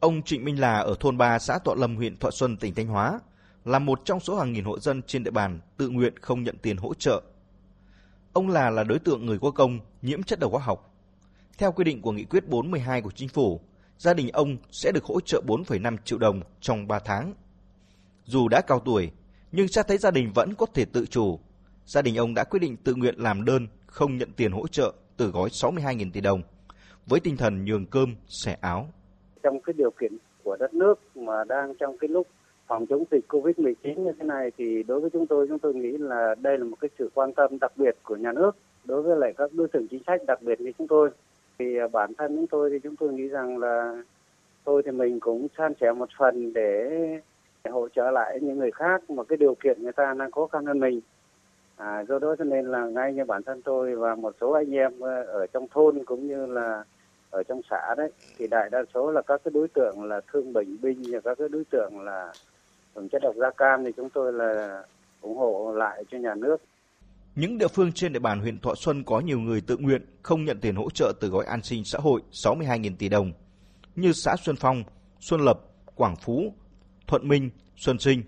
Ông Trịnh Minh Là ở thôn 3 xã Thọ Lâm huyện Thọ Xuân tỉnh Thanh Hóa là một trong số hàng nghìn hộ dân trên địa bàn tự nguyện không nhận tiền hỗ trợ. Ông Là là đối tượng người có công nhiễm chất độc hóa học. Theo quy định của nghị quyết 412 của chính phủ, gia đình ông sẽ được hỗ trợ 4,5 triệu đồng trong 3 tháng. Dù đã cao tuổi, nhưng cha thấy gia đình vẫn có thể tự chủ. Gia đình ông đã quyết định tự nguyện làm đơn không nhận tiền hỗ trợ từ gói 62.000 tỷ đồng, với tinh thần nhường cơm, xẻ áo. Trong cái điều kiện của đất nước mà đang trong cái lúc phòng chống dịch Covid-19 như thế này thì đối với chúng tôi, chúng tôi nghĩ là đây là một cái sự quan tâm đặc biệt của nhà nước đối với lại các đối tượng chính sách đặc biệt như chúng tôi. Thì à, bản thân chúng tôi thì chúng tôi nghĩ rằng là tôi thì mình cũng san sẻ một phần để hỗ trợ lại những người khác mà cái điều kiện người ta đang khó khăn hơn mình. À, do đó cho nên là ngay như bản thân tôi và một số anh em ờ, ở trong thôn cũng như là ở trong xã đấy thì đại đa số là các cái đối tượng là thương bệnh binh và các cái đối tượng là dùng chất độc da cam thì chúng tôi là ủng hộ lại cho nhà nước. Những địa phương trên địa bàn huyện Thọ Xuân có nhiều người tự nguyện không nhận tiền hỗ trợ từ gói an sinh xã hội 62.000 tỷ đồng như xã Xuân Phong, Xuân Lập, Quảng Phú, Thuận Minh, Xuân Sinh.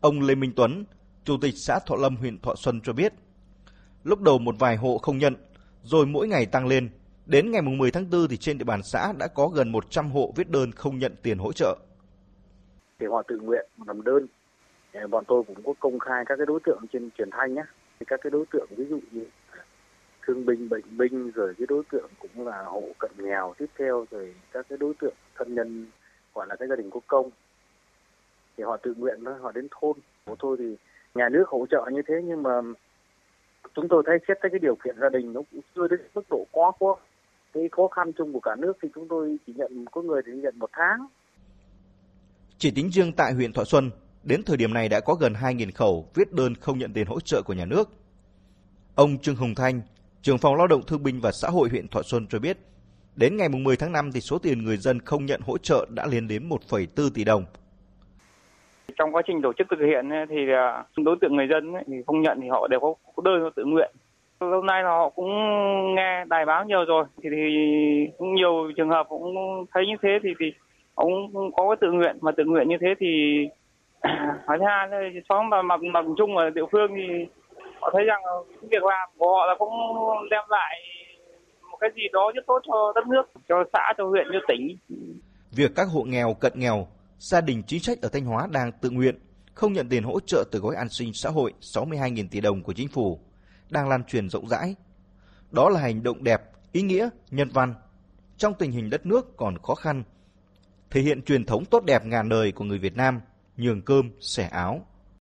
Ông Lê Minh Tuấn, Chủ tịch xã Thọ Lâm huyện Thọ Xuân cho biết, lúc đầu một vài hộ không nhận, rồi mỗi ngày tăng lên. Đến ngày 10 tháng 4 thì trên địa bàn xã đã có gần 100 hộ viết đơn không nhận tiền hỗ trợ. Thì họ tự nguyện làm đơn. Bọn tôi cũng có công khai các cái đối tượng trên truyền thanh nhé. Các cái đối tượng ví dụ như thương binh, bệnh binh, rồi cái đối tượng cũng là hộ cận nghèo tiếp theo, rồi các cái đối tượng thân nhân gọi là cái gia đình có công thì họ tự nguyện thôi họ đến thôn của tôi thì nhà nước hỗ trợ như thế nhưng mà chúng tôi thấy xét tới cái điều kiện gia đình nó cũng chưa đến mức độ quá quá cái khó khăn chung của cả nước thì chúng tôi chỉ nhận có người thì nhận một tháng. Chỉ tính riêng tại huyện Thọ Xuân đến thời điểm này đã có gần 2.000 khẩu viết đơn không nhận tiền hỗ trợ của nhà nước. Ông Trương Hồng Thanh trưởng phòng lao động thương binh và xã hội huyện Thọ Xuân cho biết đến ngày 10 tháng 5 thì số tiền người dân không nhận hỗ trợ đã lên đến 1,4 tỷ đồng. Trong quá trình tổ chức thực hiện thì à, đối tượng người dân thì không nhận thì họ đều có đơn tự nguyện hôm nay là họ cũng nghe đài báo nhiều rồi thì, thì cũng nhiều trường hợp cũng thấy như thế thì thì ông có cái tự nguyện mà tự nguyện như thế thì nói thứ hai xóm mà mặt mặt chung ở địa phương thì họ thấy rằng việc làm của họ là cũng đem lại một cái gì đó rất tốt cho đất nước cho xã cho huyện cho tỉnh. Việc các hộ nghèo cận nghèo gia đình chính sách ở Thanh Hóa đang tự nguyện không nhận tiền hỗ trợ từ gói an sinh xã hội 62.000 tỷ đồng của chính phủ đang lan truyền rộng rãi. Đó là hành động đẹp, ý nghĩa, nhân văn trong tình hình đất nước còn khó khăn, thể hiện truyền thống tốt đẹp ngàn đời của người Việt Nam, nhường cơm, sẻ áo,